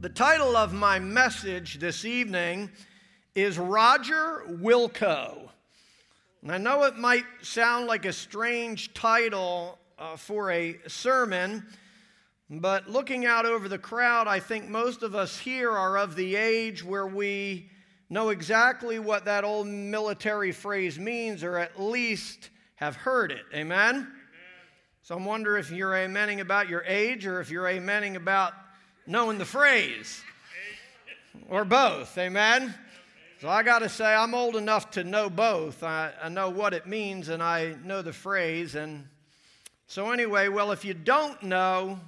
The title of my message this evening is Roger Wilco. And I know it might sound like a strange title uh, for a sermon, but looking out over the crowd, I think most of us here are of the age where we know exactly what that old military phrase means, or at least have heard it. Amen? Amen. So I'm wondering if you're amening about your age or if you're amening about knowing the phrase, or both. Amen? So I got to say, I'm old enough to know both. I, I, know what it means and I know the phrase. And so, anyway, well, if you don't know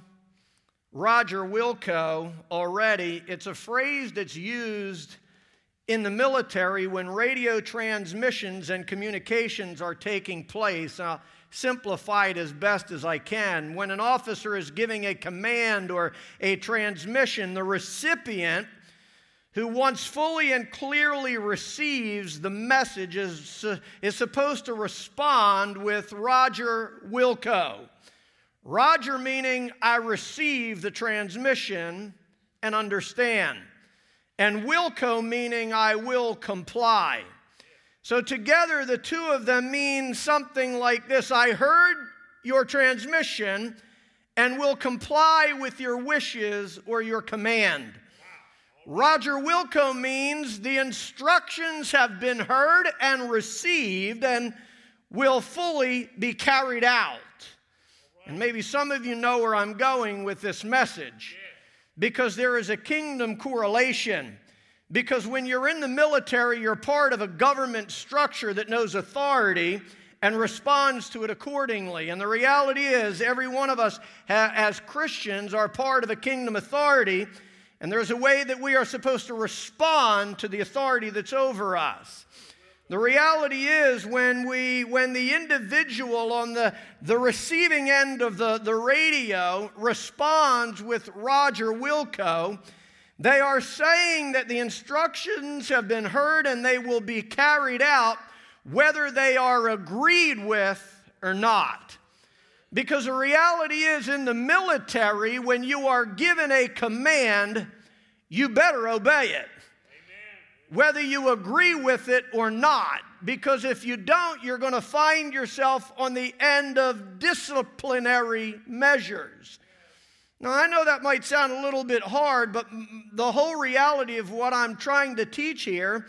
Roger Wilco already, it's a phrase that's used in the military when radio transmissions and communications are taking place. Simplify it as best as I can. When an officer is giving a command or a transmission, the recipient who once fully and clearly receives the message is, is supposed to respond with Roger Wilco. Roger meaning I receive the transmission and understand, and Wilco meaning I will comply. So, together, the two of them mean something like this I heard your transmission and will comply with your wishes or your command. Roger Wilco means the instructions have been heard and received and will fully be carried out. And maybe some of you know where I'm going with this message because there is a kingdom correlation because when you're in the military, you're part of a government structure that knows authority and responds to it accordingly. And the reality is, every one of us ha- as Christians are part of a kingdom authority, and there's a way that we are supposed to respond to the authority that's over us. The reality is when we when the individual on the, the receiving end of the, the radio responds with Roger Wilco, they are saying that the instructions have been heard and they will be carried out whether they are agreed with or not. Because the reality is, in the military, when you are given a command, you better obey it. Amen. Whether you agree with it or not. Because if you don't, you're going to find yourself on the end of disciplinary measures. Now, I know that might sound a little bit hard, but the whole reality of what I'm trying to teach here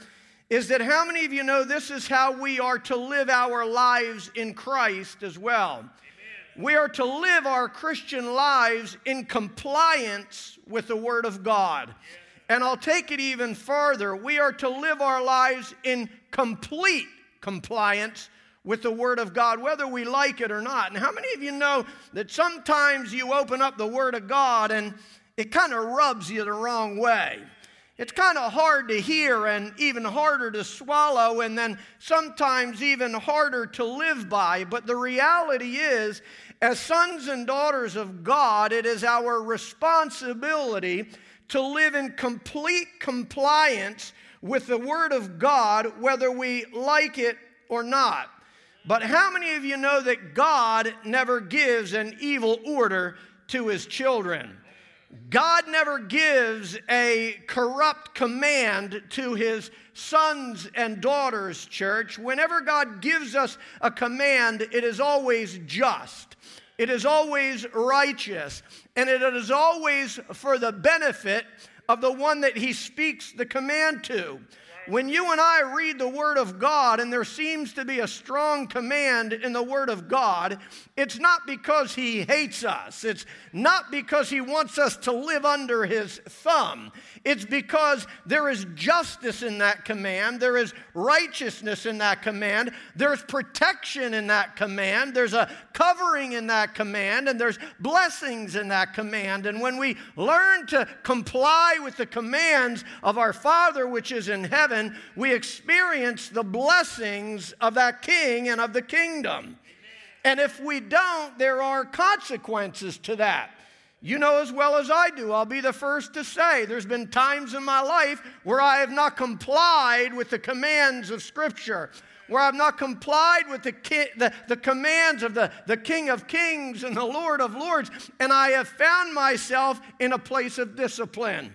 is that how many of you know this is how we are to live our lives in Christ as well? Amen. We are to live our Christian lives in compliance with the Word of God. Yes. And I'll take it even further. We are to live our lives in complete compliance with the Word of God, whether we like it or not. And how many of you know that sometimes you open up the Word of God and it kind of rubs you the wrong way? It's kind of hard to hear and even harder to swallow, and then sometimes even harder to live by. But the reality is, as sons and daughters of God, it is our responsibility to live in complete compliance with the Word of God, whether we like it or not. But how many of you know that God never gives an evil order to his children? God never gives a corrupt command to his sons and daughters, church. Whenever God gives us a command, it is always just, it is always righteous, and it is always for the benefit of the one that he speaks the command to. When you and I read the Word of God and there seems to be a strong command in the Word of God, it's not because He hates us. It's not because He wants us to live under His thumb. It's because there is justice in that command, there is righteousness in that command, there's protection in that command, there's a covering in that command, and there's blessings in that command. And when we learn to comply with the commands of our Father which is in heaven, we experience the blessings of that King and of the kingdom. And if we don't, there are consequences to that. You know as well as I do, I'll be the first to say there's been times in my life where I have not complied with the commands of Scripture, where I've not complied with the, ki- the, the commands of the, the King of Kings and the Lord of Lords, and I have found myself in a place of discipline.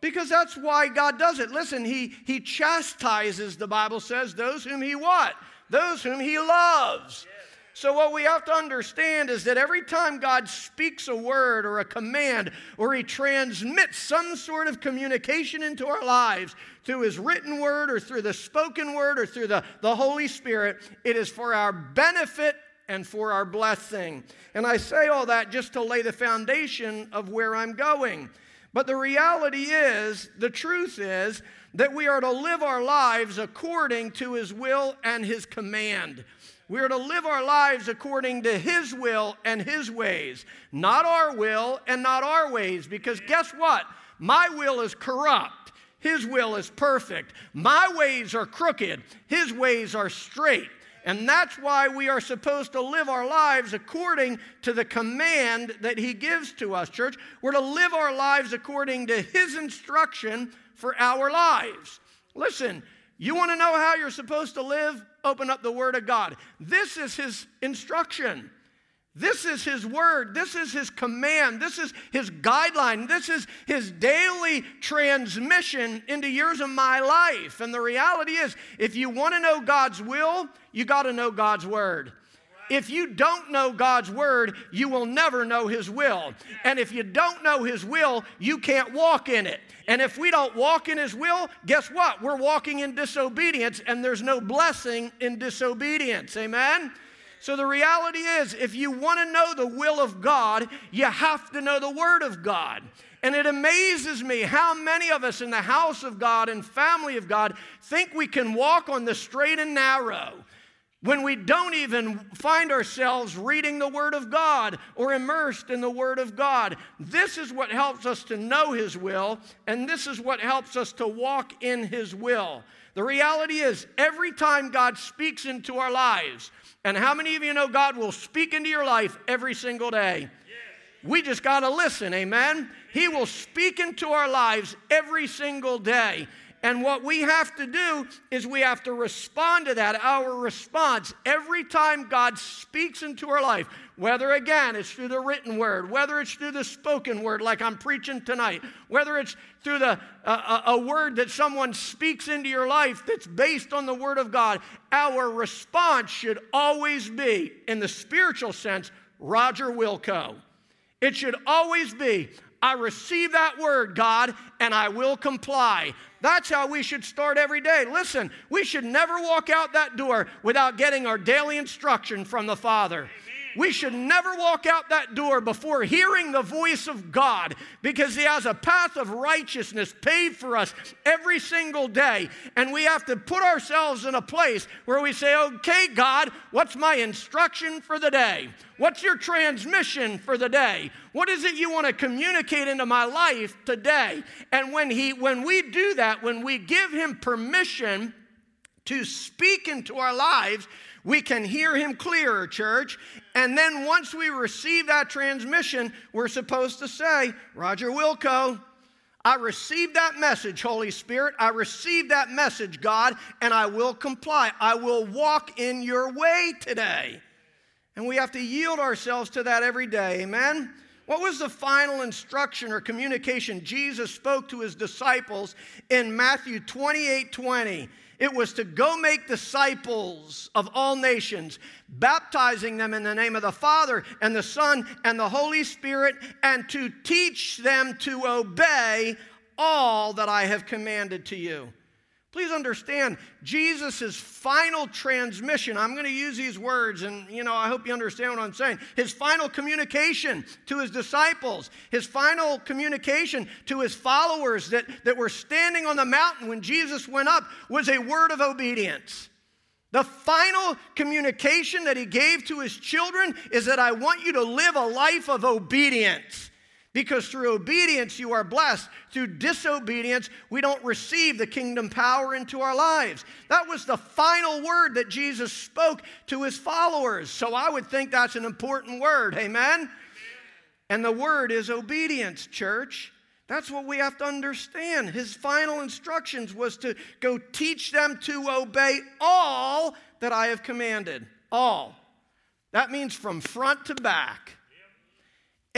Because that's why God does it. Listen, he, he chastises, the Bible says, those whom he what? Those whom he loves. So, what we have to understand is that every time God speaks a word or a command or He transmits some sort of communication into our lives through His written word or through the spoken word or through the, the Holy Spirit, it is for our benefit and for our blessing. And I say all that just to lay the foundation of where I'm going. But the reality is, the truth is, that we are to live our lives according to His will and His command. We are to live our lives according to His will and His ways, not our will and not our ways. Because guess what? My will is corrupt, His will is perfect. My ways are crooked, His ways are straight. And that's why we are supposed to live our lives according to the command that He gives to us, church. We're to live our lives according to His instruction for our lives. Listen, you want to know how you're supposed to live? Open up the Word of God. This is His instruction. This is His Word. This is His command. This is His guideline. This is His daily transmission into years of my life. And the reality is, if you want to know God's will, you got to know God's Word. If you don't know God's word, you will never know His will. And if you don't know His will, you can't walk in it. And if we don't walk in His will, guess what? We're walking in disobedience, and there's no blessing in disobedience. Amen? So the reality is, if you want to know the will of God, you have to know the Word of God. And it amazes me how many of us in the house of God and family of God think we can walk on the straight and narrow when we don't even find ourselves reading the Word of God or immersed in the Word of God. This is what helps us to know His will, and this is what helps us to walk in His will. The reality is, every time God speaks into our lives, and how many of you know God will speak into your life every single day? We just got to listen, amen? He will speak into our lives every single day. And what we have to do is we have to respond to that. Our response every time God speaks into our life, whether again it's through the written word, whether it's through the spoken word, like I'm preaching tonight, whether it's through the, uh, a word that someone speaks into your life that's based on the word of God, our response should always be, in the spiritual sense, Roger Wilco. It should always be, I receive that word, God, and I will comply. That's how we should start every day. Listen, we should never walk out that door without getting our daily instruction from the Father. We should never walk out that door before hearing the voice of God because He has a path of righteousness paved for us every single day. And we have to put ourselves in a place where we say, Okay, God, what's my instruction for the day? What's your transmission for the day? What is it you want to communicate into my life today? And when he when we do that, when we give him permission to speak into our lives, we can hear him clearer, church. And then once we receive that transmission, we're supposed to say, Roger Wilco, I received that message, Holy Spirit. I received that message, God, and I will comply. I will walk in your way today. And we have to yield ourselves to that every day. Amen? What was the final instruction or communication Jesus spoke to his disciples in Matthew 28 20? It was to go make disciples of all nations, baptizing them in the name of the Father and the Son and the Holy Spirit, and to teach them to obey all that I have commanded to you. Please understand, Jesus' final transmission, I'm going to use these words, and you know, I hope you understand what I'm saying. His final communication to his disciples, his final communication to his followers that, that were standing on the mountain when Jesus went up was a word of obedience. The final communication that he gave to his children is that I want you to live a life of obedience. Because through obedience you are blessed. Through disobedience, we don't receive the kingdom power into our lives. That was the final word that Jesus spoke to his followers. So I would think that's an important word. Amen? And the word is obedience, church. That's what we have to understand. His final instructions was to go teach them to obey all that I have commanded. All. That means from front to back.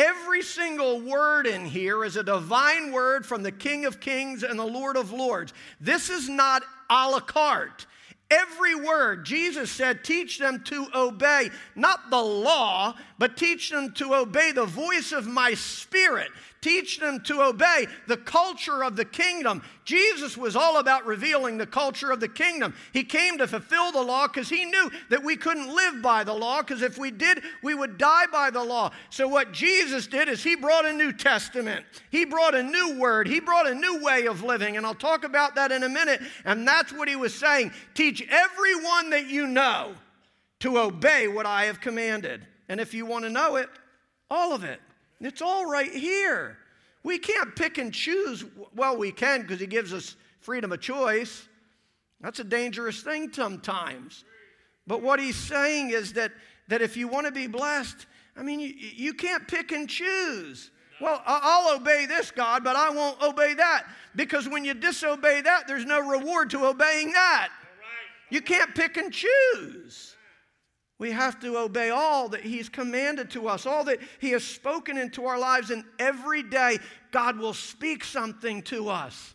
Every single word in here is a divine word from the King of Kings and the Lord of Lords. This is not a la carte. Every word, Jesus said, teach them to obey, not the law, but teach them to obey the voice of my spirit. Teach them to obey the culture of the kingdom. Jesus was all about revealing the culture of the kingdom. He came to fulfill the law because he knew that we couldn't live by the law, because if we did, we would die by the law. So, what Jesus did is he brought a New Testament, he brought a new word, he brought a new way of living. And I'll talk about that in a minute. And that's what he was saying teach everyone that you know to obey what I have commanded. And if you want to know it, all of it. It's all right here. We can't pick and choose. Well, we can because He gives us freedom of choice. That's a dangerous thing sometimes. But what He's saying is that, that if you want to be blessed, I mean, you, you can't pick and choose. Well, I'll obey this, God, but I won't obey that. Because when you disobey that, there's no reward to obeying that. You can't pick and choose. We have to obey all that He's commanded to us, all that He has spoken into our lives, and every day God will speak something to us.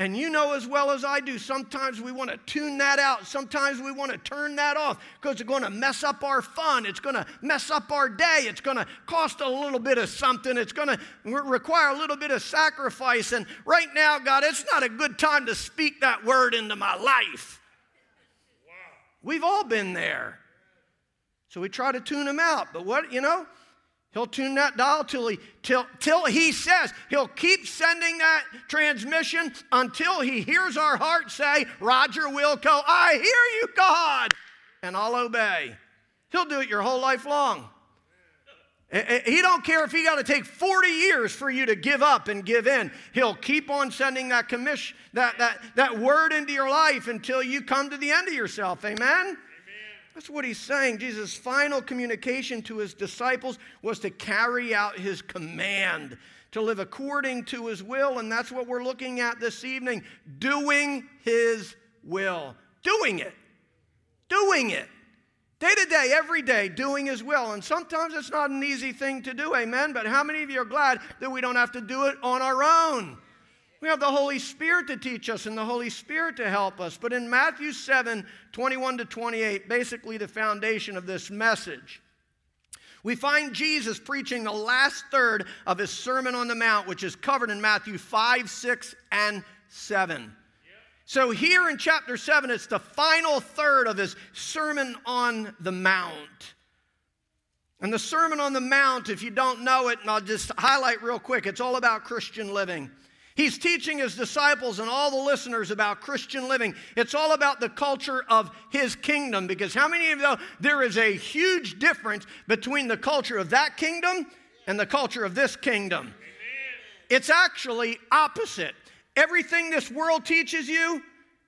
And you know as well as I do, sometimes we want to tune that out. Sometimes we want to turn that off because it's going to mess up our fun. It's going to mess up our day. It's going to cost a little bit of something. It's going to require a little bit of sacrifice. And right now, God, it's not a good time to speak that word into my life. We've all been there. So we try to tune him out. But what, you know, he'll tune that dial till he till till he says he'll keep sending that transmission until he hears our heart say, Roger Wilco, I hear you, God, and I'll obey. He'll do it your whole life long. Eh, eh, he don't care if he got to take 40 years for you to give up and give in. He'll keep on sending that commission, that, that, that word into your life until you come to the end of yourself. Amen? That's what he's saying. Jesus' final communication to his disciples was to carry out his command, to live according to his will. And that's what we're looking at this evening doing his will. Doing it. Doing it. Day to day, every day, doing his will. And sometimes it's not an easy thing to do, amen. But how many of you are glad that we don't have to do it on our own? We have the Holy Spirit to teach us and the Holy Spirit to help us. But in Matthew 7 21 to 28, basically the foundation of this message, we find Jesus preaching the last third of his Sermon on the Mount, which is covered in Matthew 5, 6, and 7. So, here in chapter 7, it's the final third of his Sermon on the Mount. And the Sermon on the Mount, if you don't know it, and I'll just highlight real quick, it's all about Christian living. He's teaching his disciples and all the listeners about Christian living. It's all about the culture of his kingdom because how many of you know there is a huge difference between the culture of that kingdom and the culture of this kingdom? Amen. It's actually opposite. Everything this world teaches you,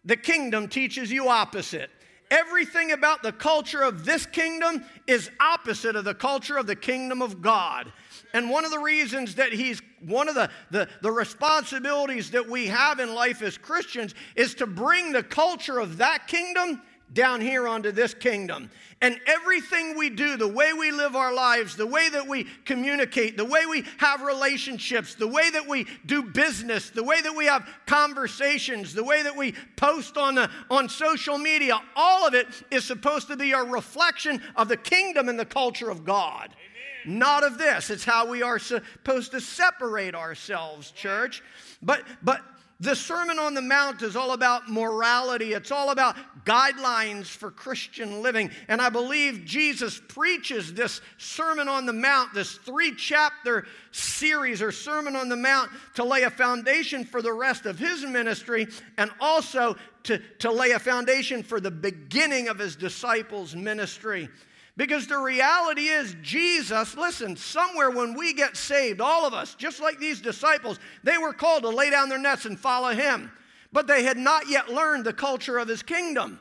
the kingdom teaches you opposite. Everything about the culture of this kingdom is opposite of the culture of the kingdom of God. And one of the reasons that he's, one of the, the, the responsibilities that we have in life as Christians is to bring the culture of that kingdom down here onto this kingdom. And everything we do, the way we live our lives, the way that we communicate, the way we have relationships, the way that we do business, the way that we have conversations, the way that we post on, the, on social media, all of it is supposed to be a reflection of the kingdom and the culture of God. Amen. Not of this. It's how we are supposed to separate ourselves, church. But but the Sermon on the Mount is all about morality. It's all about guidelines for Christian living. And I believe Jesus preaches this Sermon on the Mount, this three chapter series or Sermon on the Mount, to lay a foundation for the rest of his ministry and also to, to lay a foundation for the beginning of his disciples' ministry. Because the reality is, Jesus, listen, somewhere when we get saved, all of us, just like these disciples, they were called to lay down their nets and follow him. But they had not yet learned the culture of his kingdom.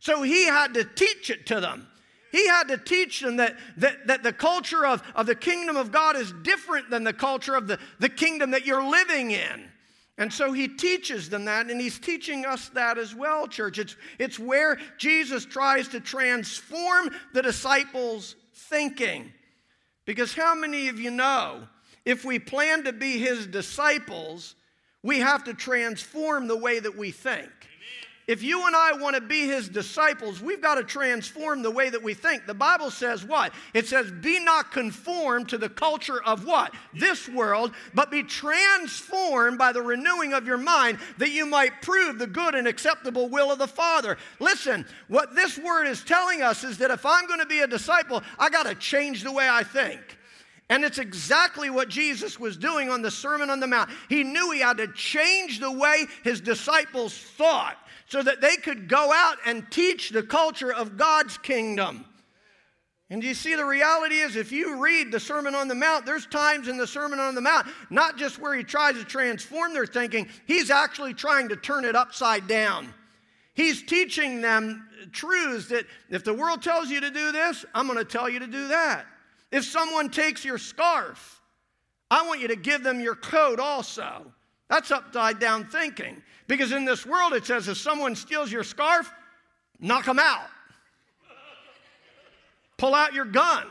So he had to teach it to them. He had to teach them that, that, that the culture of, of the kingdom of God is different than the culture of the, the kingdom that you're living in. And so he teaches them that, and he's teaching us that as well, church. It's, it's where Jesus tries to transform the disciples' thinking. Because how many of you know if we plan to be his disciples, we have to transform the way that we think? If you and I want to be his disciples, we've got to transform the way that we think. The Bible says what? It says, Be not conformed to the culture of what? This world, but be transformed by the renewing of your mind that you might prove the good and acceptable will of the Father. Listen, what this word is telling us is that if I'm going to be a disciple, I got to change the way I think. And it's exactly what Jesus was doing on the Sermon on the Mount. He knew he had to change the way his disciples thought so that they could go out and teach the culture of God's kingdom. And you see, the reality is, if you read the Sermon on the Mount, there's times in the Sermon on the Mount, not just where he tries to transform their thinking, he's actually trying to turn it upside down. He's teaching them truths that if the world tells you to do this, I'm going to tell you to do that. If someone takes your scarf, I want you to give them your coat also. That's upside down thinking. Because in this world, it says if someone steals your scarf, knock them out. Pull out your gun.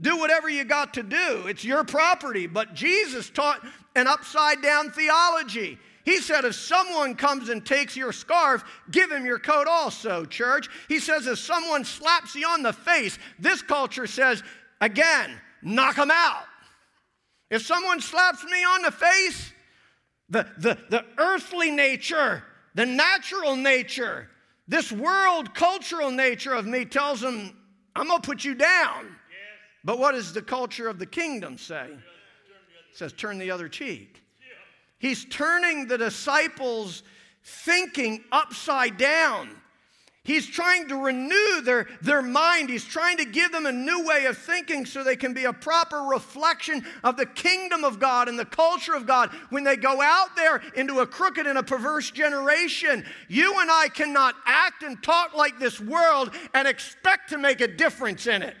Do whatever you got to do. It's your property. But Jesus taught an upside down theology. He said, if someone comes and takes your scarf, give him your coat also, church. He says, if someone slaps you on the face, this culture says, again, knock them out. If someone slaps me on the face, the, the, the earthly nature, the natural nature, this world cultural nature of me tells him, I'm going to put you down. Yes. But what does the culture of the kingdom say? It says, turn the other cheek. He's turning the disciples' thinking upside down. He's trying to renew their, their mind. He's trying to give them a new way of thinking so they can be a proper reflection of the kingdom of God and the culture of God when they go out there into a crooked and a perverse generation. You and I cannot act and talk like this world and expect to make a difference in it.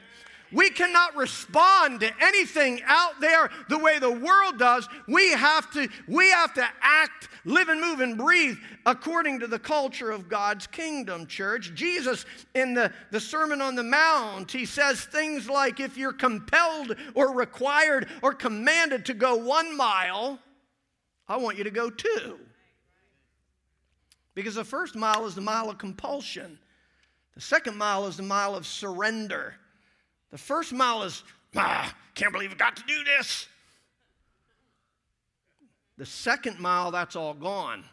We cannot respond to anything out there the way the world does. We have to, we have to act, live and move and breathe according to the culture of God's kingdom, church. Jesus, in the, the Sermon on the Mount, he says things like if you're compelled or required or commanded to go one mile, I want you to go two. Because the first mile is the mile of compulsion. The second mile is the mile of surrender. The first mile is, ah, can't believe I got to do this. The second mile, that's all gone.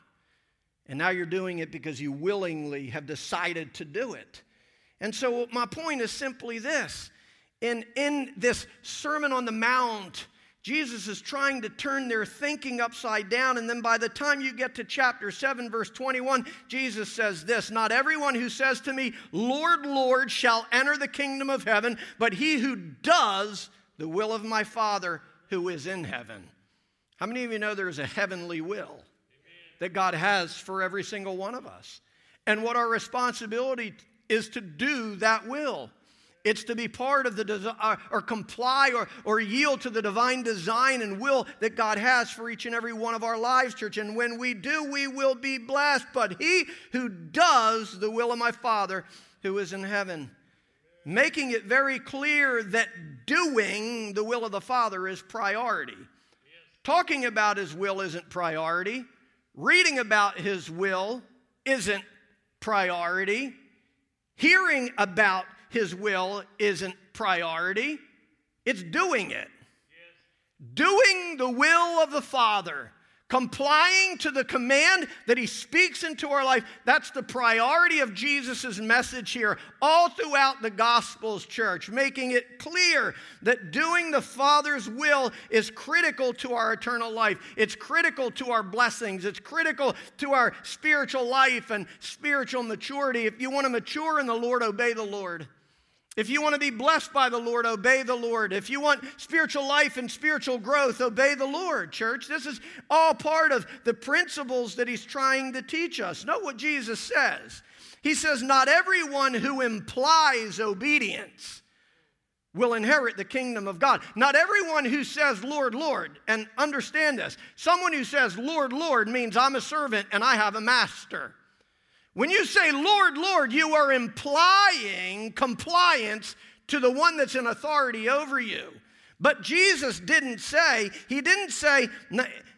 And now you're doing it because you willingly have decided to do it. And so, my point is simply this in, in this Sermon on the Mount, Jesus is trying to turn their thinking upside down. And then by the time you get to chapter 7, verse 21, Jesus says this Not everyone who says to me, Lord, Lord, shall enter the kingdom of heaven, but he who does the will of my Father who is in heaven. How many of you know there's a heavenly will that God has for every single one of us? And what our responsibility is to do that will. It's to be part of the design uh, or comply or, or yield to the divine design and will that God has for each and every one of our lives, church. And when we do, we will be blessed. But he who does the will of my Father who is in heaven, making it very clear that doing the will of the Father is priority. Talking about his will isn't priority. Reading about his will isn't priority. Hearing about his will isn't priority, it's doing it. Yes. Doing the will of the Father, complying to the command that he speaks into our life. That's the priority of Jesus' message here, all throughout the Gospels, church, making it clear that doing the Father's will is critical to our eternal life. It's critical to our blessings. It's critical to our spiritual life and spiritual maturity. If you want to mature in the Lord, obey the Lord. If you want to be blessed by the Lord, obey the Lord. If you want spiritual life and spiritual growth, obey the Lord, church. This is all part of the principles that he's trying to teach us. Note what Jesus says. He says, Not everyone who implies obedience will inherit the kingdom of God. Not everyone who says, Lord, Lord, and understand this, someone who says, Lord, Lord, means I'm a servant and I have a master. When you say, Lord, Lord, you are implying compliance to the one that's in authority over you. But Jesus didn't say, He didn't say,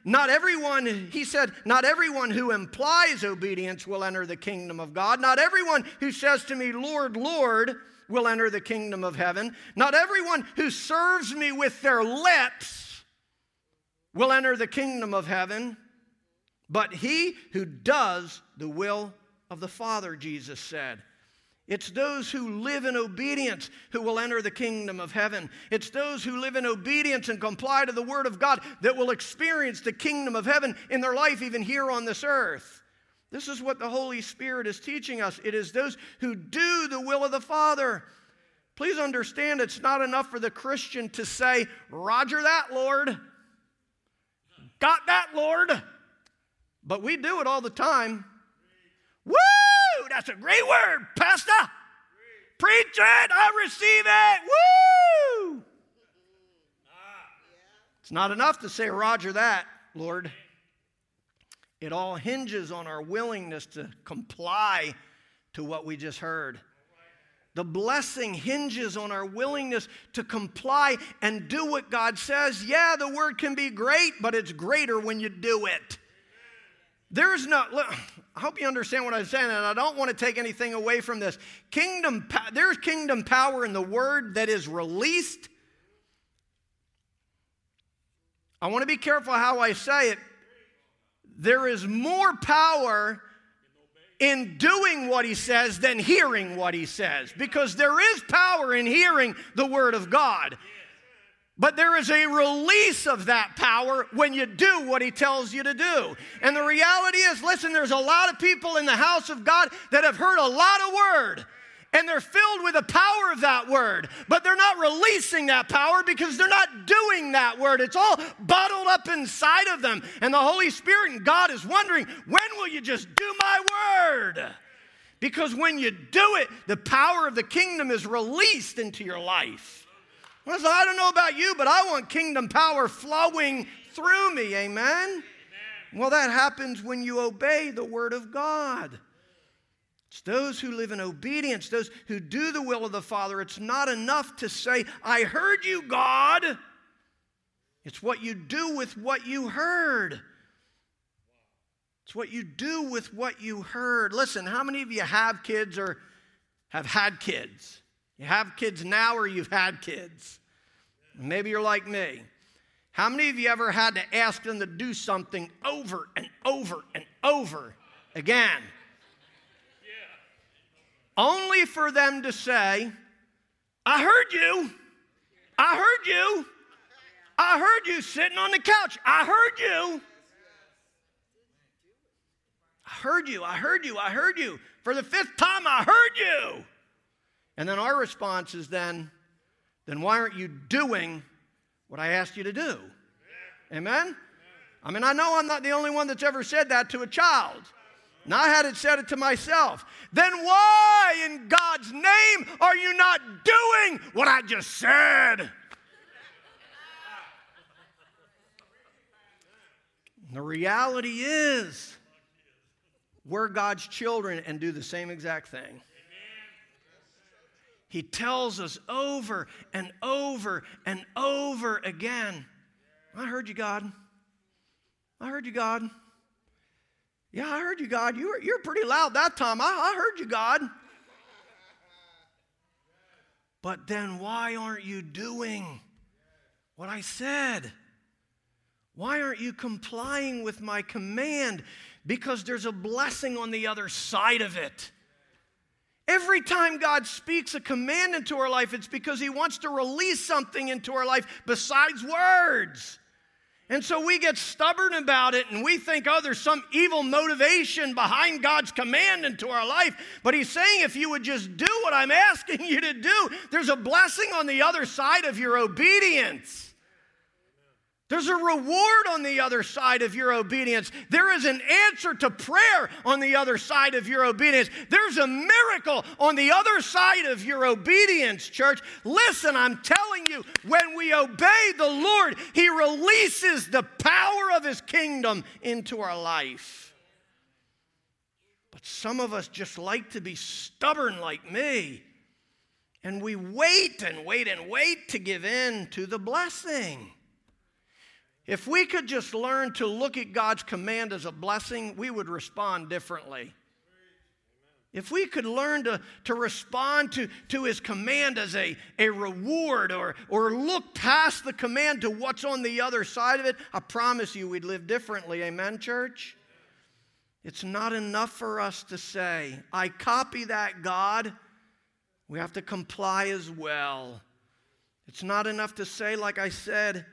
not everyone, He said, not everyone who implies obedience will enter the kingdom of God. Not everyone who says to me, Lord, Lord, will enter the kingdom of heaven. Not everyone who serves me with their lips will enter the kingdom of heaven. But he who does the will of the Father, Jesus said. It's those who live in obedience who will enter the kingdom of heaven. It's those who live in obedience and comply to the word of God that will experience the kingdom of heaven in their life, even here on this earth. This is what the Holy Spirit is teaching us. It is those who do the will of the Father. Please understand, it's not enough for the Christian to say, Roger that, Lord. Got that, Lord. But we do it all the time. Woo! That's a great word, Pastor. Preach it. I receive it. Woo! It's not enough to say, Roger that, Lord. It all hinges on our willingness to comply to what we just heard. The blessing hinges on our willingness to comply and do what God says. Yeah, the word can be great, but it's greater when you do it. There's no, I hope you understand what I'm saying, and I don't want to take anything away from this. Kingdom, there's kingdom power in the word that is released. I want to be careful how I say it. There is more power in doing what he says than hearing what he says, because there is power in hearing the word of God. But there is a release of that power when you do what he tells you to do. And the reality is listen, there's a lot of people in the house of God that have heard a lot of word. And they're filled with the power of that word, but they're not releasing that power because they're not doing that word. It's all bottled up inside of them. And the Holy Spirit and God is wondering, when will you just do my word? Because when you do it, the power of the kingdom is released into your life. Well, so I don't know about you, but I want kingdom power flowing through me. Amen? Amen? Well, that happens when you obey the word of God. It's those who live in obedience, those who do the will of the Father. It's not enough to say, I heard you, God. It's what you do with what you heard. It's what you do with what you heard. Listen, how many of you have kids or have had kids? You have kids now or you've had kids. Maybe you're like me. How many of you ever had to ask them to do something over and over and over again? Yeah. Only for them to say, I heard you. I heard you. I heard you sitting on the couch. I heard you. I heard you. I heard you. I heard you. For the fifth time, I heard you. And then our response is then, then why aren't you doing what I asked you to do? Amen? I mean, I know I'm not the only one that's ever said that to a child. Now I had it said it to myself. Then why in God's name are you not doing what I just said? The reality is, we're God's children and do the same exact thing. He tells us over and over and over again I heard you, God. I heard you, God. Yeah, I heard you, God. You were, you were pretty loud that time. I, I heard you, God. But then why aren't you doing what I said? Why aren't you complying with my command? Because there's a blessing on the other side of it. Every time God speaks a command into our life, it's because He wants to release something into our life besides words. And so we get stubborn about it and we think, oh, there's some evil motivation behind God's command into our life. But He's saying, if you would just do what I'm asking you to do, there's a blessing on the other side of your obedience. There's a reward on the other side of your obedience. There is an answer to prayer on the other side of your obedience. There's a miracle on the other side of your obedience, church. Listen, I'm telling you, when we obey the Lord, He releases the power of His kingdom into our life. But some of us just like to be stubborn like me And we wait and wait and wait to give in to the blessing. If we could just learn to look at God's command as a blessing, we would respond differently. If we could learn to, to respond to, to his command as a, a reward or, or look past the command to what's on the other side of it, I promise you we'd live differently. Amen, church? It's not enough for us to say, I copy that, God. We have to comply as well. It's not enough to say, like I said,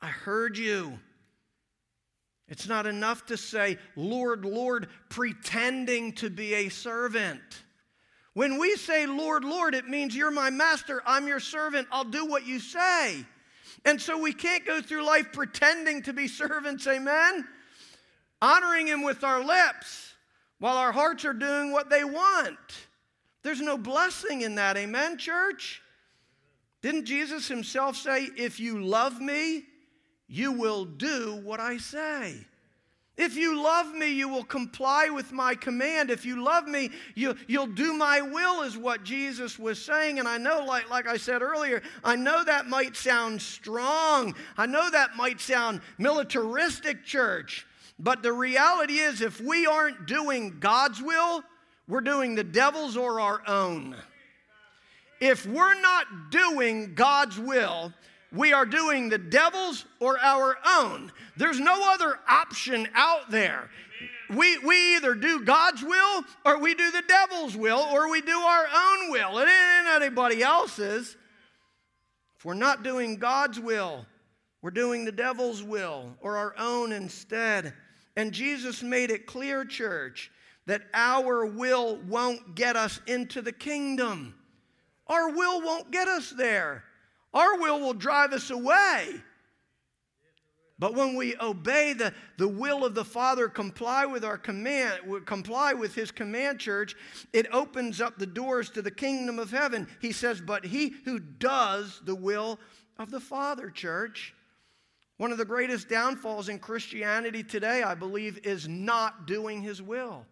I heard you. It's not enough to say, Lord, Lord, pretending to be a servant. When we say, Lord, Lord, it means you're my master, I'm your servant, I'll do what you say. And so we can't go through life pretending to be servants, amen? Honoring Him with our lips while our hearts are doing what they want. There's no blessing in that, amen, church? Didn't Jesus Himself say, If you love me, you will do what I say. If you love me, you will comply with my command. If you love me, you, you'll do my will, is what Jesus was saying. And I know, like, like I said earlier, I know that might sound strong. I know that might sound militaristic, church. But the reality is, if we aren't doing God's will, we're doing the devil's or our own. If we're not doing God's will, we are doing the devil's or our own. There's no other option out there. We, we either do God's will or we do the devil's will or we do our own will. It ain't anybody else's. If we're not doing God's will, we're doing the devil's will or our own instead. And Jesus made it clear, church, that our will won't get us into the kingdom. Our will won't get us there. Our will will drive us away. But when we obey the, the will of the Father, comply with our command, comply with his command, church, it opens up the doors to the kingdom of heaven. He says, But he who does the will of the Father, church. One of the greatest downfalls in Christianity today, I believe, is not doing his will.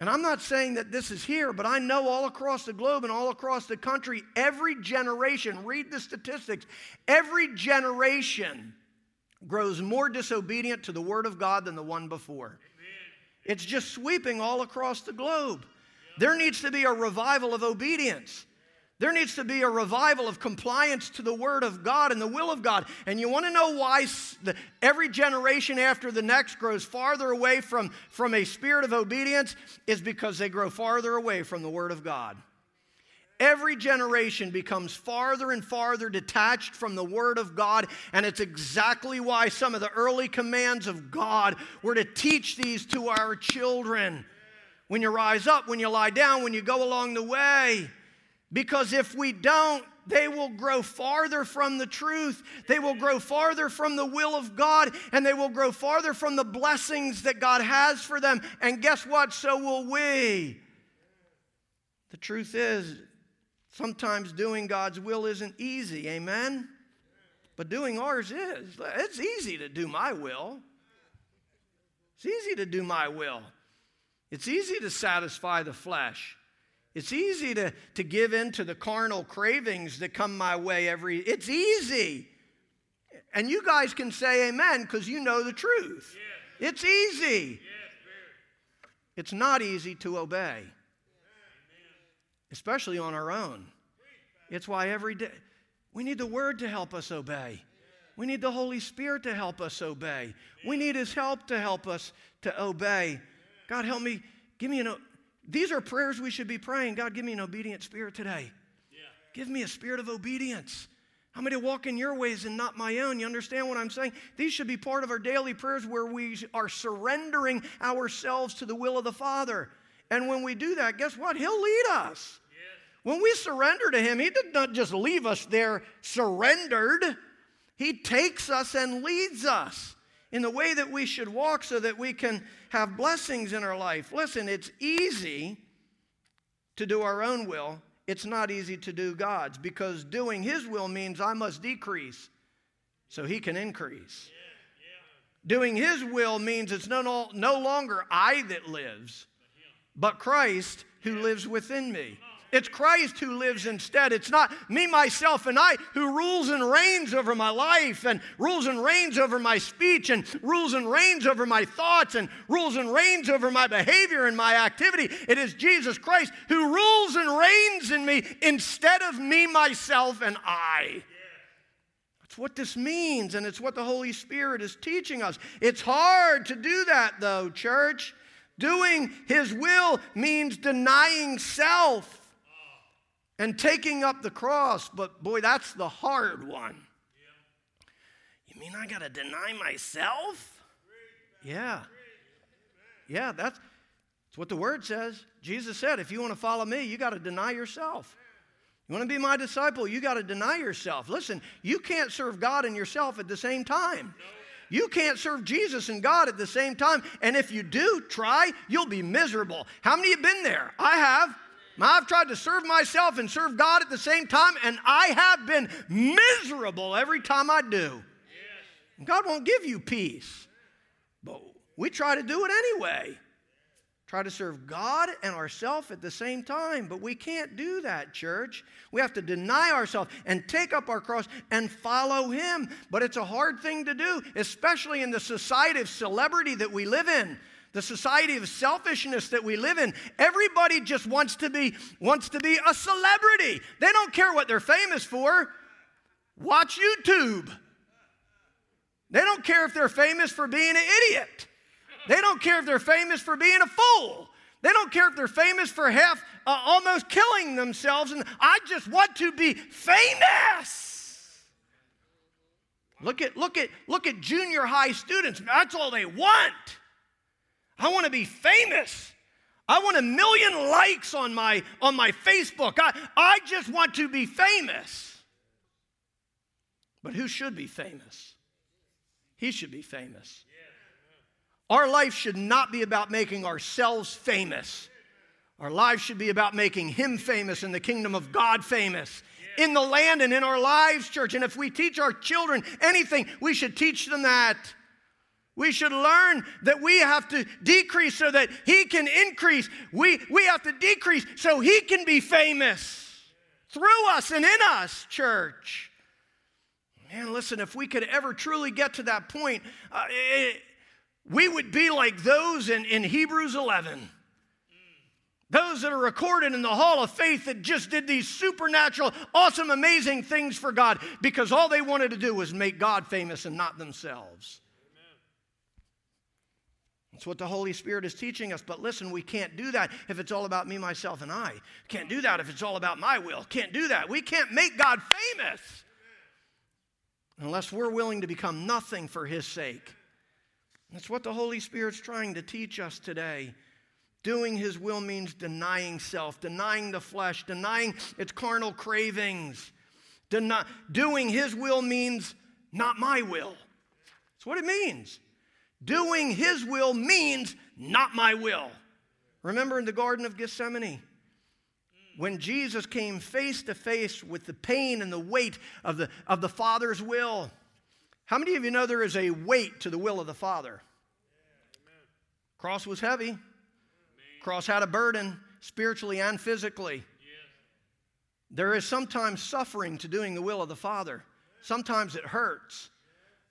And I'm not saying that this is here, but I know all across the globe and all across the country, every generation, read the statistics, every generation grows more disobedient to the Word of God than the one before. It's just sweeping all across the globe. There needs to be a revival of obedience. There needs to be a revival of compliance to the Word of God and the will of God. And you want to know why every generation after the next grows farther away from, from a spirit of obedience? Is because they grow farther away from the Word of God. Every generation becomes farther and farther detached from the Word of God, and it's exactly why some of the early commands of God were to teach these to our children. When you rise up, when you lie down, when you go along the way. Because if we don't, they will grow farther from the truth. They will grow farther from the will of God, and they will grow farther from the blessings that God has for them. And guess what? So will we. The truth is, sometimes doing God's will isn't easy. Amen? But doing ours is. It's easy to do my will. It's easy to do my will. It's easy to satisfy the flesh. It's easy to, to give in to the carnal cravings that come my way every it's easy. And you guys can say amen because you know the truth. Yes. It's easy. Yes, it's not easy to obey. Amen. Especially on our own. It's why every day we need the word to help us obey. We need the Holy Spirit to help us obey. We need His help to help us to obey. God, help me. Give me an these are prayers we should be praying. God, give me an obedient spirit today. Yeah. Give me a spirit of obedience. How many walk in your ways and not my own? You understand what I'm saying? These should be part of our daily prayers where we are surrendering ourselves to the will of the Father. And when we do that, guess what? He'll lead us. When we surrender to Him, He did not just leave us there surrendered, He takes us and leads us in the way that we should walk so that we can have blessings in our life. Listen, it's easy to do our own will, it's not easy to do God's because doing His will means I must decrease so He can increase. Doing His will means it's no, no longer I that lives, but Christ who lives within me. It's Christ who lives instead. It's not me, myself, and I who rules and reigns over my life and rules and reigns over my speech and rules and reigns over my thoughts and rules and reigns over my behavior and my activity. It is Jesus Christ who rules and reigns in me instead of me, myself, and I. It's what this means, and it's what the Holy Spirit is teaching us. It's hard to do that, though, church. Doing His will means denying self and taking up the cross, but boy, that's the hard one. You mean I got to deny myself? Yeah. Yeah, that's, that's what the word says. Jesus said, if you want to follow me, you got to deny yourself. You want to be my disciple? You got to deny yourself. Listen, you can't serve God and yourself at the same time. You can't serve Jesus and God at the same time. And if you do try, you'll be miserable. How many have been there? I have. I've tried to serve myself and serve God at the same time, and I have been miserable every time I do. God won't give you peace, but we try to do it anyway try to serve God and ourselves at the same time. But we can't do that, church. We have to deny ourselves and take up our cross and follow Him. But it's a hard thing to do, especially in the society of celebrity that we live in. The society of selfishness that we live in. Everybody just wants to be wants to be a celebrity. They don't care what they're famous for. Watch YouTube. They don't care if they're famous for being an idiot. They don't care if they're famous for being a fool. They don't care if they're famous for half uh, almost killing themselves. And I just want to be famous. Look at look at look at junior high students. That's all they want. I want to be famous. I want a million likes on my on my Facebook. I, I just want to be famous. But who should be famous? He should be famous. Our life should not be about making ourselves famous. Our lives should be about making Him famous and the kingdom of God famous in the land and in our lives, church. And if we teach our children anything, we should teach them that. We should learn that we have to decrease so that He can increase. We, we have to decrease so He can be famous through us and in us, church. Man, listen, if we could ever truly get to that point, uh, it, we would be like those in, in Hebrews 11. Those that are recorded in the hall of faith that just did these supernatural, awesome, amazing things for God because all they wanted to do was make God famous and not themselves. That's what the Holy Spirit is teaching us. But listen, we can't do that if it's all about me, myself, and I. Can't do that if it's all about my will. Can't do that. We can't make God famous unless we're willing to become nothing for His sake. That's what the Holy Spirit's trying to teach us today. Doing His will means denying self, denying the flesh, denying its carnal cravings. Doing His will means not my will. That's what it means. Doing His will means not my will. Remember in the Garden of Gethsemane, when Jesus came face to face with the pain and the weight of the, of the Father's will. How many of you know there is a weight to the will of the Father? Cross was heavy. Cross had a burden spiritually and physically. There is sometimes suffering to doing the will of the Father. Sometimes it hurts.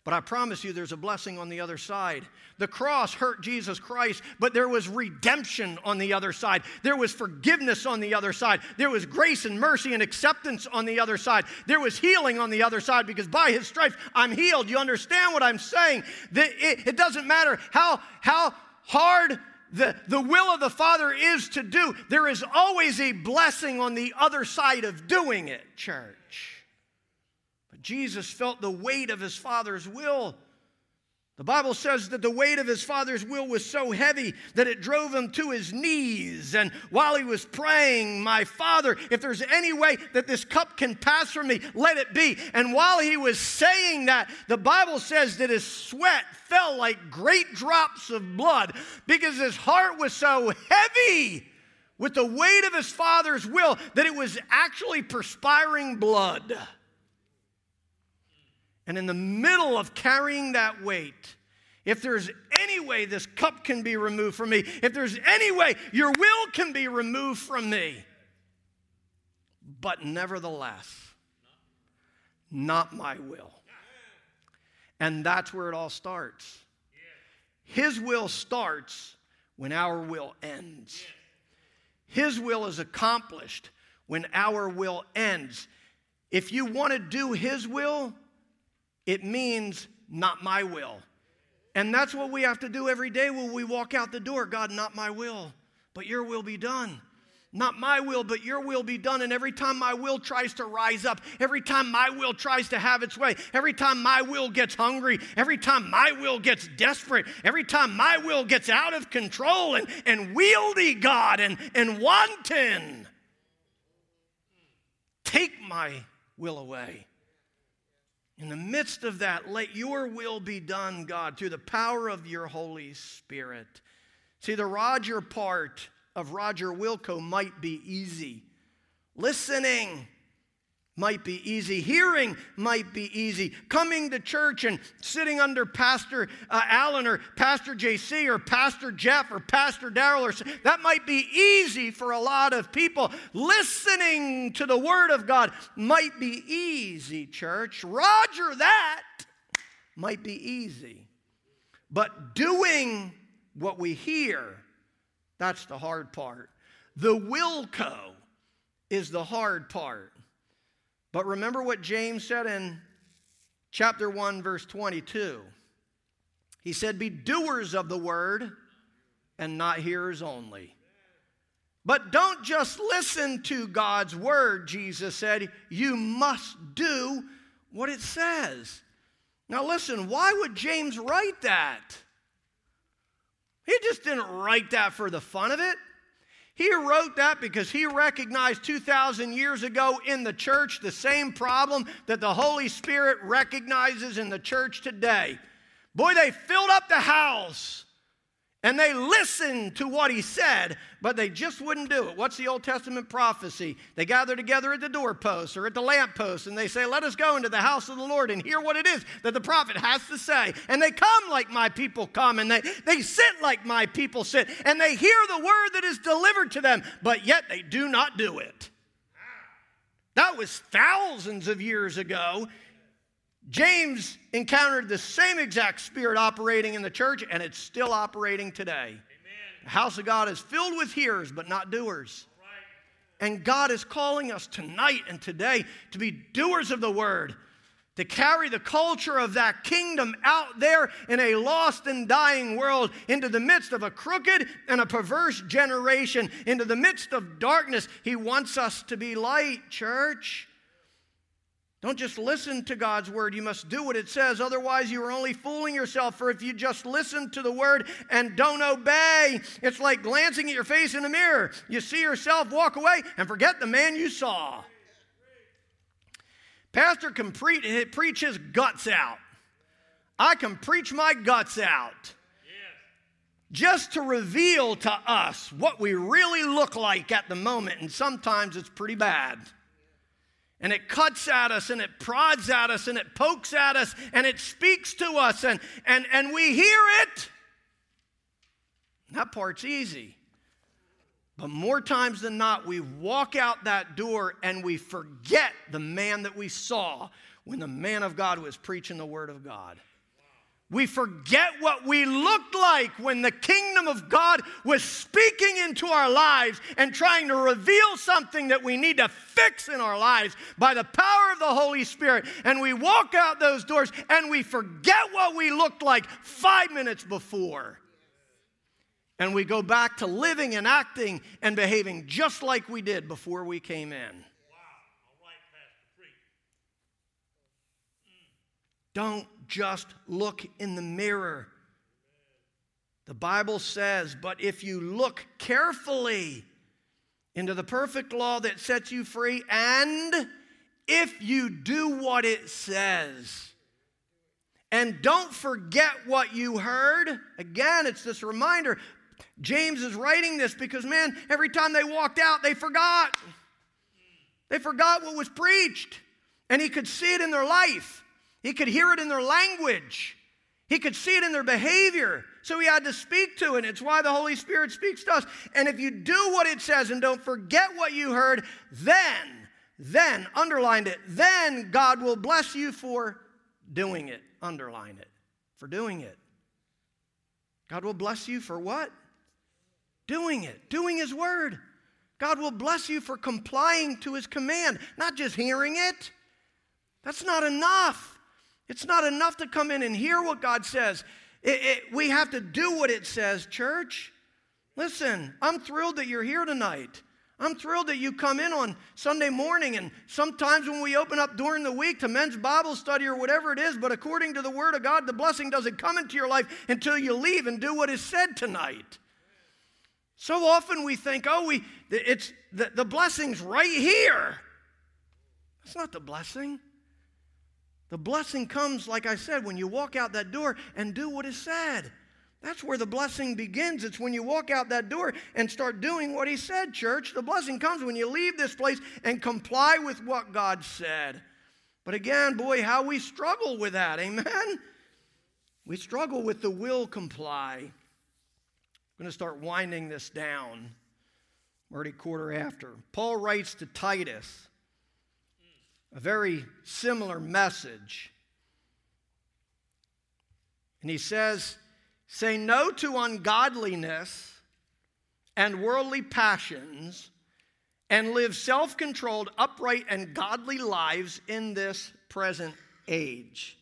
But I promise you, there's a blessing on the other side. The cross hurt Jesus Christ, but there was redemption on the other side. There was forgiveness on the other side. There was grace and mercy and acceptance on the other side. There was healing on the other side because by his stripes I'm healed. You understand what I'm saying? It, it doesn't matter how, how hard the, the will of the Father is to do, there is always a blessing on the other side of doing it, church. Jesus felt the weight of his Father's will. The Bible says that the weight of his Father's will was so heavy that it drove him to his knees. And while he was praying, My Father, if there's any way that this cup can pass from me, let it be. And while he was saying that, the Bible says that his sweat fell like great drops of blood because his heart was so heavy with the weight of his Father's will that it was actually perspiring blood. And in the middle of carrying that weight, if there's any way this cup can be removed from me, if there's any way your will can be removed from me, but nevertheless, not my will. And that's where it all starts. His will starts when our will ends. His will is accomplished when our will ends. If you want to do His will, it means not my will. And that's what we have to do every day when we walk out the door God, not my will, but your will be done. Not my will, but your will be done. And every time my will tries to rise up, every time my will tries to have its way, every time my will gets hungry, every time my will gets desperate, every time my will gets out of control and, and wieldy, God, and, and wanton, take my will away. In the midst of that, let your will be done, God, through the power of your Holy Spirit. See, the Roger part of Roger Wilco might be easy. Listening might be easy. Hearing might be easy. Coming to church and sitting under Pastor uh, Allen or Pastor JC or Pastor Jeff or Pastor Daryl or that might be easy for a lot of people. Listening to the Word of God might be easy, church. Roger, that might be easy. But doing what we hear that's the hard part. The will Wilco is the hard part. But remember what James said in chapter 1, verse 22. He said, Be doers of the word and not hearers only. But don't just listen to God's word, Jesus said. You must do what it says. Now, listen, why would James write that? He just didn't write that for the fun of it. He wrote that because he recognized 2,000 years ago in the church the same problem that the Holy Spirit recognizes in the church today. Boy, they filled up the house and they listened to what he said, but they just wouldn't do it. What's the Old Testament prophecy? They gather together at the doorpost or at the lamppost and they say, Let us go into the house of the Lord and hear what it is that the prophet has to say. And they come like my people come and they, they sit like my people sit and they hear the word that is delivered to them, but yet they do not do it. That was thousands of years ago. James encountered the same exact spirit operating in the church, and it's still operating today. Amen. The house of God is filled with hearers, but not doers. Right. And God is calling us tonight and today to be doers of the word, to carry the culture of that kingdom out there in a lost and dying world into the midst of a crooked and a perverse generation, into the midst of darkness. He wants us to be light, church. Don't just listen to God's word. You must do what it says. Otherwise, you are only fooling yourself. For if you just listen to the word and don't obey, it's like glancing at your face in a mirror. You see yourself walk away and forget the man you saw. Pastor can pre- preach his guts out. I can preach my guts out. Just to reveal to us what we really look like at the moment. And sometimes it's pretty bad and it cuts at us and it prods at us and it pokes at us and it speaks to us and, and, and we hear it. That part's easy. But more times than not, we walk out that door and we forget the man that we saw when the man of God was preaching the Word of God. We forget what we looked like when the kingdom of God was speaking into our lives and trying to reveal something that we need to fix in our lives by the power of the Holy Spirit. And we walk out those doors and we forget what we looked like five minutes before. And we go back to living and acting and behaving just like we did before we came in. Don't just look in the mirror. The Bible says, but if you look carefully into the perfect law that sets you free, and if you do what it says, and don't forget what you heard, again, it's this reminder. James is writing this because, man, every time they walked out, they forgot. They forgot what was preached, and he could see it in their life. He could hear it in their language. He could see it in their behavior. So he had to speak to it. It's why the Holy Spirit speaks to us. And if you do what it says and don't forget what you heard, then, then, underlined it, then God will bless you for doing it. Underline it. For doing it. God will bless you for what? Doing it, doing His word. God will bless you for complying to His command, not just hearing it. That's not enough. It's not enough to come in and hear what God says. It, it, we have to do what it says, church. Listen, I'm thrilled that you're here tonight. I'm thrilled that you come in on Sunday morning and sometimes when we open up during the week to men's Bible study or whatever it is, but according to the Word of God, the blessing doesn't come into your life until you leave and do what is said tonight. So often we think, oh, we, it's, the, the blessing's right here. That's not the blessing. The blessing comes, like I said, when you walk out that door and do what is said. That's where the blessing begins. It's when you walk out that door and start doing what he said, church. The blessing comes when you leave this place and comply with what God said. But again, boy, how we struggle with that. Amen? We struggle with the will comply. I'm going to start winding this down. I'm already quarter after. Paul writes to Titus a very similar message. And he says, Say no to ungodliness and worldly passions, and live self controlled, upright, and godly lives in this present age.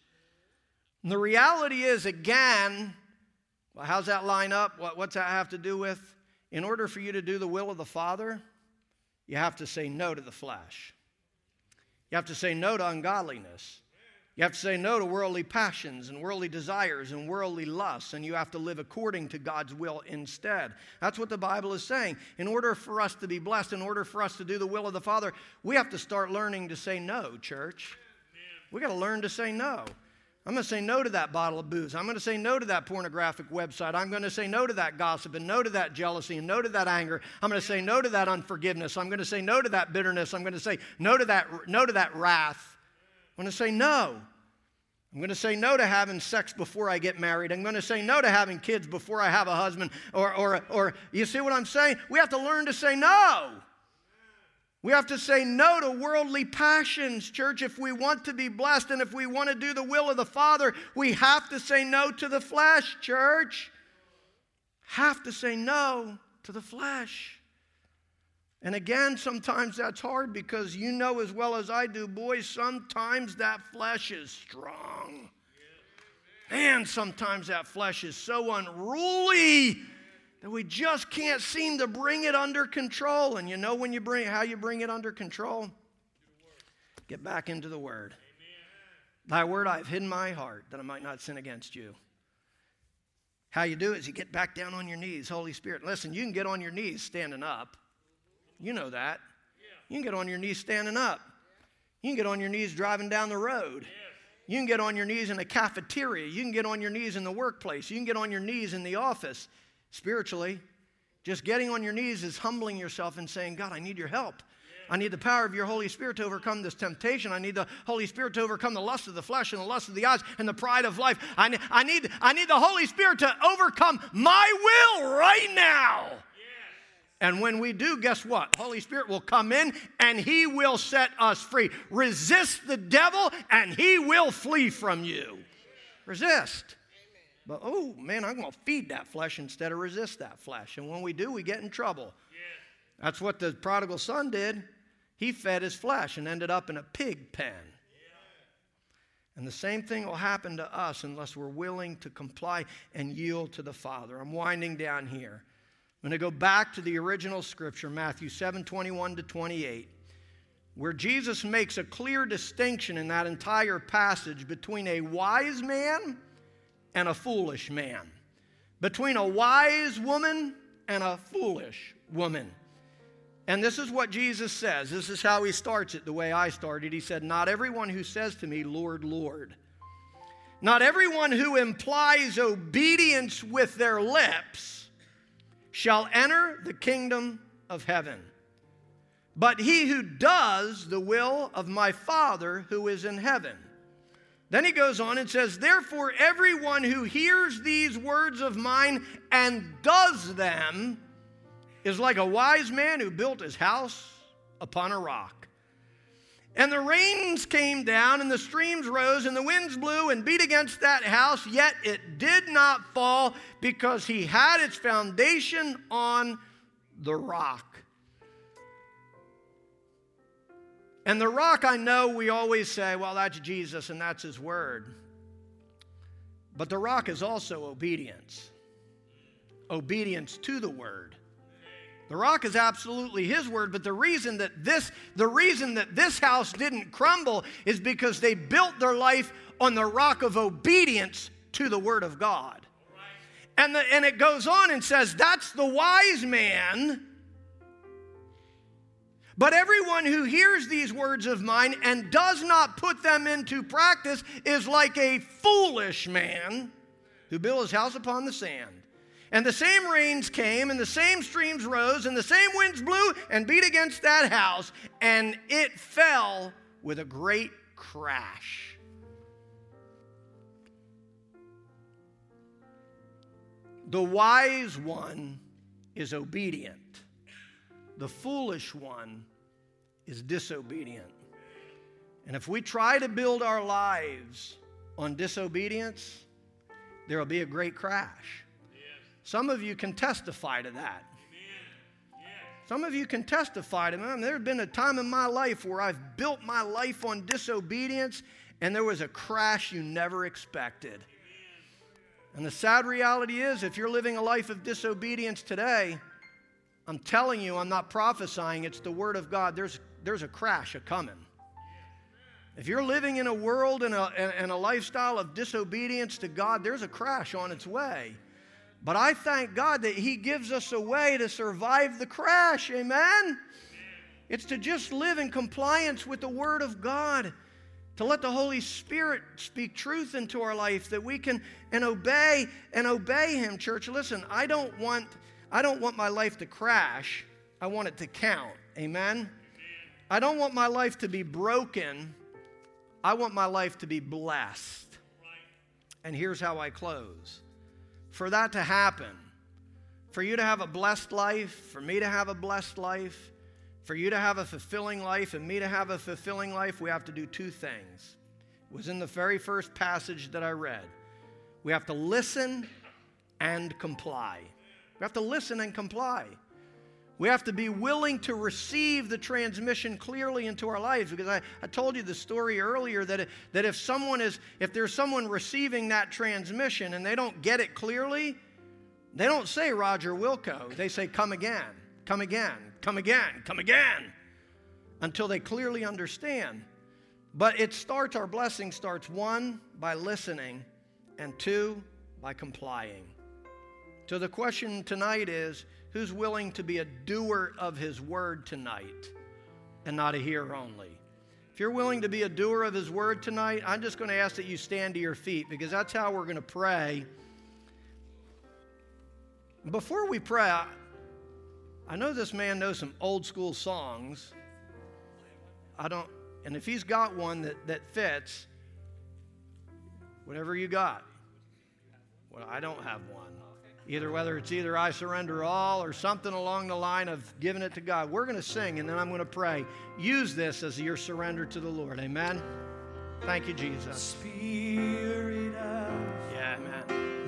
And the reality is, again, well, how's that line up? What, what's that have to do with? In order for you to do the will of the Father, you have to say no to the flesh. You have to say no to ungodliness. You have to say no to worldly passions and worldly desires and worldly lusts, and you have to live according to God's will instead. That's what the Bible is saying. In order for us to be blessed, in order for us to do the will of the Father, we have to start learning to say no, church. We got to learn to say no. I'm going to say no to that bottle of booze. I'm going to say no to that pornographic website. I'm going to say no to that gossip and no to that jealousy and no to that anger. I'm going to say no to that unforgiveness. I'm going to say no to that bitterness. I'm going to say no to that no to that wrath. I'm going to say no. I'm going to say no to having sex before I get married. I'm going to say no to having kids before I have a husband. Or, or, or you see what I'm saying? We have to learn to say no. We have to say no to worldly passions, church. If we want to be blessed and if we want to do the will of the Father, we have to say no to the flesh, church. Have to say no to the flesh. And again, sometimes that's hard because you know as well as I do, boys, sometimes that flesh is strong. Man, sometimes that flesh is so unruly that we just can't seem to bring it under control. And you know when you bring how you bring it under control? Get back into the word. Thy word I've hidden my heart that I might not sin against you. How you do is you get back down on your knees, Holy Spirit. Listen, you can get on your knees standing up. You know that. You can get on your knees standing up. You can get on your knees driving down the road. You can get on your knees in a cafeteria. You can get on your knees in the workplace. You can get on your knees in the office spiritually. Just getting on your knees is humbling yourself and saying, God, I need your help. I need the power of your Holy Spirit to overcome this temptation. I need the Holy Spirit to overcome the lust of the flesh and the lust of the eyes and the pride of life. I need, I need, I need the Holy Spirit to overcome my will right now. And when we do, guess what? Holy Spirit will come in and he will set us free. Resist the devil and he will flee from you. Resist. But oh man, I'm going to feed that flesh instead of resist that flesh. And when we do, we get in trouble. That's what the prodigal son did. He fed his flesh and ended up in a pig pen. And the same thing will happen to us unless we're willing to comply and yield to the Father. I'm winding down here. I'm going to go back to the original scripture, Matthew 7 21 to 28, where Jesus makes a clear distinction in that entire passage between a wise man and a foolish man, between a wise woman and a foolish woman. And this is what Jesus says. This is how he starts it the way I started. He said, Not everyone who says to me, Lord, Lord. Not everyone who implies obedience with their lips shall enter the kingdom of heaven, but he who does the will of my Father who is in heaven. Then he goes on and says, Therefore, everyone who hears these words of mine and does them is like a wise man who built his house upon a rock. And the rains came down, and the streams rose, and the winds blew and beat against that house, yet it did not fall because he had its foundation on the rock. And the rock, I know we always say, well, that's Jesus and that's his word. But the rock is also obedience obedience to the word. The rock is absolutely his word, but the reason that this the reason that this house didn't crumble is because they built their life on the rock of obedience to the word of God. And, the, and it goes on and says, That's the wise man. But everyone who hears these words of mine and does not put them into practice is like a foolish man who built his house upon the sand. And the same rains came, and the same streams rose, and the same winds blew and beat against that house, and it fell with a great crash. The wise one is obedient, the foolish one is disobedient. And if we try to build our lives on disobedience, there will be a great crash. Some of you can testify to that. Some of you can testify to that. There's been a time in my life where I've built my life on disobedience and there was a crash you never expected. And the sad reality is, if you're living a life of disobedience today, I'm telling you, I'm not prophesying, it's the Word of God. There's, there's a crash a coming. If you're living in a world and a, and a lifestyle of disobedience to God, there's a crash on its way. But I thank God that He gives us a way to survive the crash. Amen? It's to just live in compliance with the Word of God, to let the Holy Spirit speak truth into our life that we can and obey and obey Him, church. Listen, I don't want I don't want my life to crash. I want it to count. Amen? I don't want my life to be broken. I want my life to be blessed. And here's how I close for that to happen, for you to have a blessed life, for me to have a blessed life, for you to have a fulfilling life, and me to have a fulfilling life, we have to do two things. It was in the very first passage that I read. We have to listen and comply. We have to listen and comply. We have to be willing to receive the transmission clearly into our lives because I, I told you the story earlier that, that if someone is, if there's someone receiving that transmission and they don't get it clearly, they don't say Roger Wilco. They say, come again, come again, come again, come again, until they clearly understand. But it starts, our blessing starts one, by listening, and two, by complying. So the question tonight is who's willing to be a doer of his word tonight and not a hearer only? If you're willing to be a doer of his word tonight, I'm just going to ask that you stand to your feet because that's how we're going to pray. Before we pray, I, I know this man knows some old school songs. I don't, and if he's got one that, that fits, whatever you got. Well, I don't have one. Either whether it's either I surrender all or something along the line of giving it to God. We're going to sing and then I'm going to pray. Use this as your surrender to the Lord. Amen. Thank you, Jesus. Spirit of yeah, amen.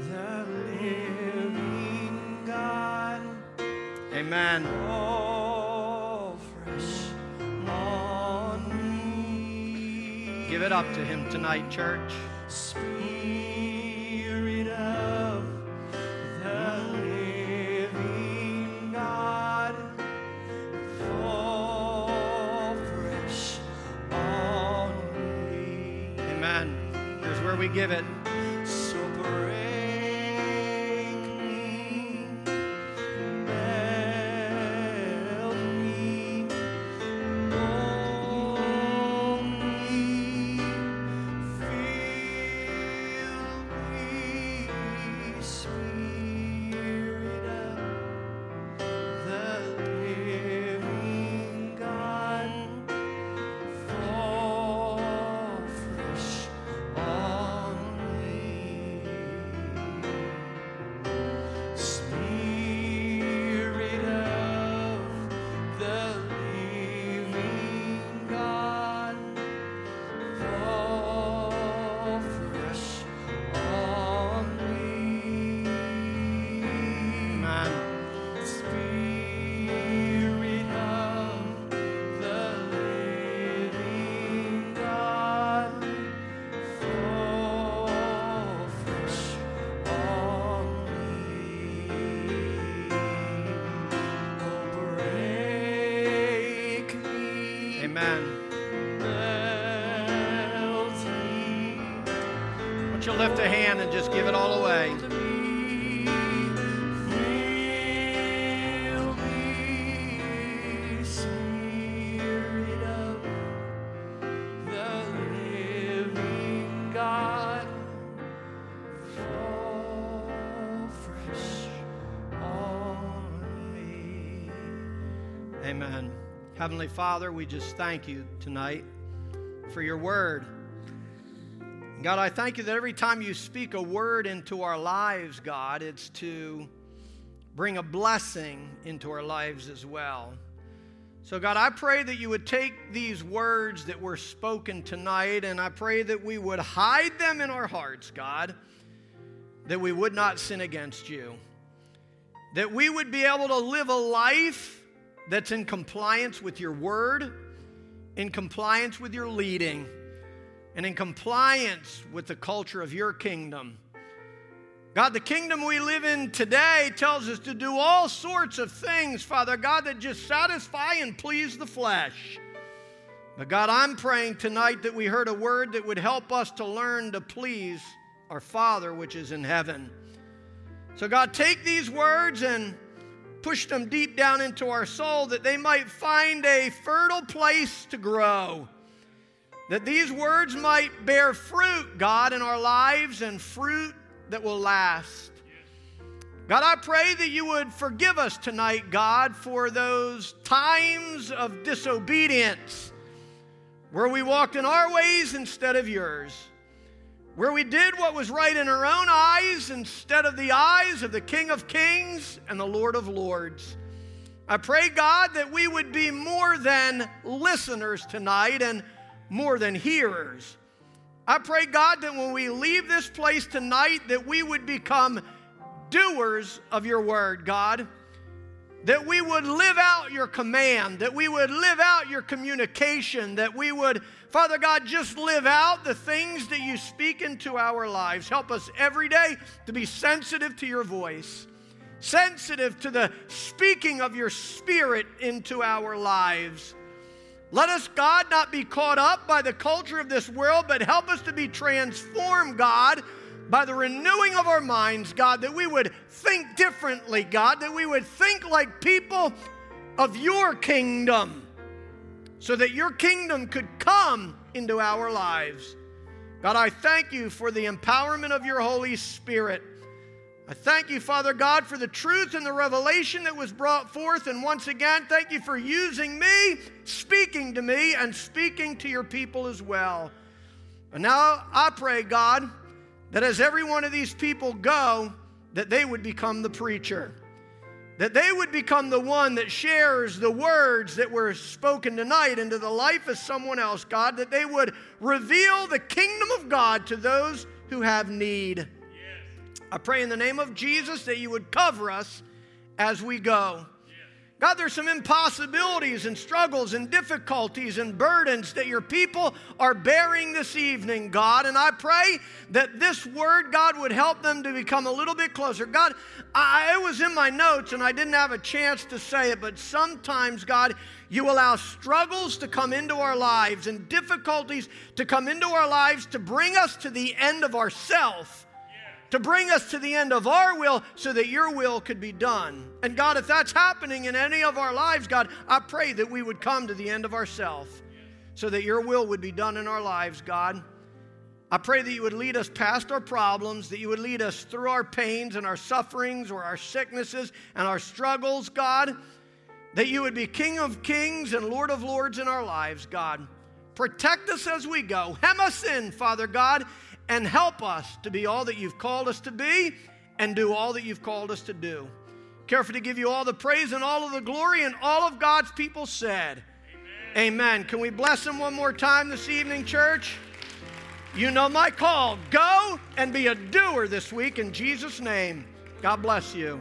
the living God, Amen. fall fresh on me. Give it up to Him tonight, church. Spirit we give it. Heavenly Father, we just thank you tonight for your word. God, I thank you that every time you speak a word into our lives, God, it's to bring a blessing into our lives as well. So, God, I pray that you would take these words that were spoken tonight and I pray that we would hide them in our hearts, God, that we would not sin against you, that we would be able to live a life that's in compliance with your word, in compliance with your leading, and in compliance with the culture of your kingdom. God, the kingdom we live in today tells us to do all sorts of things, Father God, that just satisfy and please the flesh. But God, I'm praying tonight that we heard a word that would help us to learn to please our Father which is in heaven. So, God, take these words and push them deep down into our soul that they might find a fertile place to grow. That these words might bear fruit, God, in our lives and fruit that will last. God, I pray that you would forgive us tonight, God, for those times of disobedience where we walked in our ways instead of yours, where we did what was right in our own eyes instead of the eyes of the King of Kings and the Lord of Lords. I pray, God, that we would be more than listeners tonight and more than hearers. I pray, God, that when we leave this place tonight, that we would become doers of your word, God. That we would live out your command, that we would live out your communication, that we would, Father God, just live out the things that you speak into our lives. Help us every day to be sensitive to your voice, sensitive to the speaking of your spirit into our lives. Let us, God, not be caught up by the culture of this world, but help us to be transformed, God, by the renewing of our minds, God, that we would think differently, God, that we would think like people of your kingdom, so that your kingdom could come into our lives. God, I thank you for the empowerment of your Holy Spirit. I thank you, Father God, for the truth and the revelation that was brought forth. And once again, thank you for using me, speaking to me, and speaking to your people as well. And now I pray, God, that as every one of these people go, that they would become the preacher. That they would become the one that shares the words that were spoken tonight into the life of someone else, God. That they would reveal the kingdom of God to those who have need. I pray in the name of Jesus that you would cover us as we go. God, there's some impossibilities and struggles and difficulties and burdens that your people are bearing this evening, God. And I pray that this word, God, would help them to become a little bit closer. God, I, was in my notes and I didn't have a chance to say it, but sometimes, God, you allow struggles to come into our lives and difficulties to come into our lives to bring us to the end of ourself to bring us to the end of our will so that your will could be done. And God, if that's happening in any of our lives, God, I pray that we would come to the end of ourself so that your will would be done in our lives, God. I pray that you would lead us past our problems, that you would lead us through our pains and our sufferings or our sicknesses and our struggles, God. That you would be King of kings and Lord of lords in our lives, God. Protect us as we go. Hem us in, Father God, and help us to be all that you've called us to be and do all that you've called us to do. Careful to give you all the praise and all of the glory, and all of God's people said, Amen. Amen. Can we bless him one more time this evening, church? You know my call. Go and be a doer this week in Jesus' name. God bless you.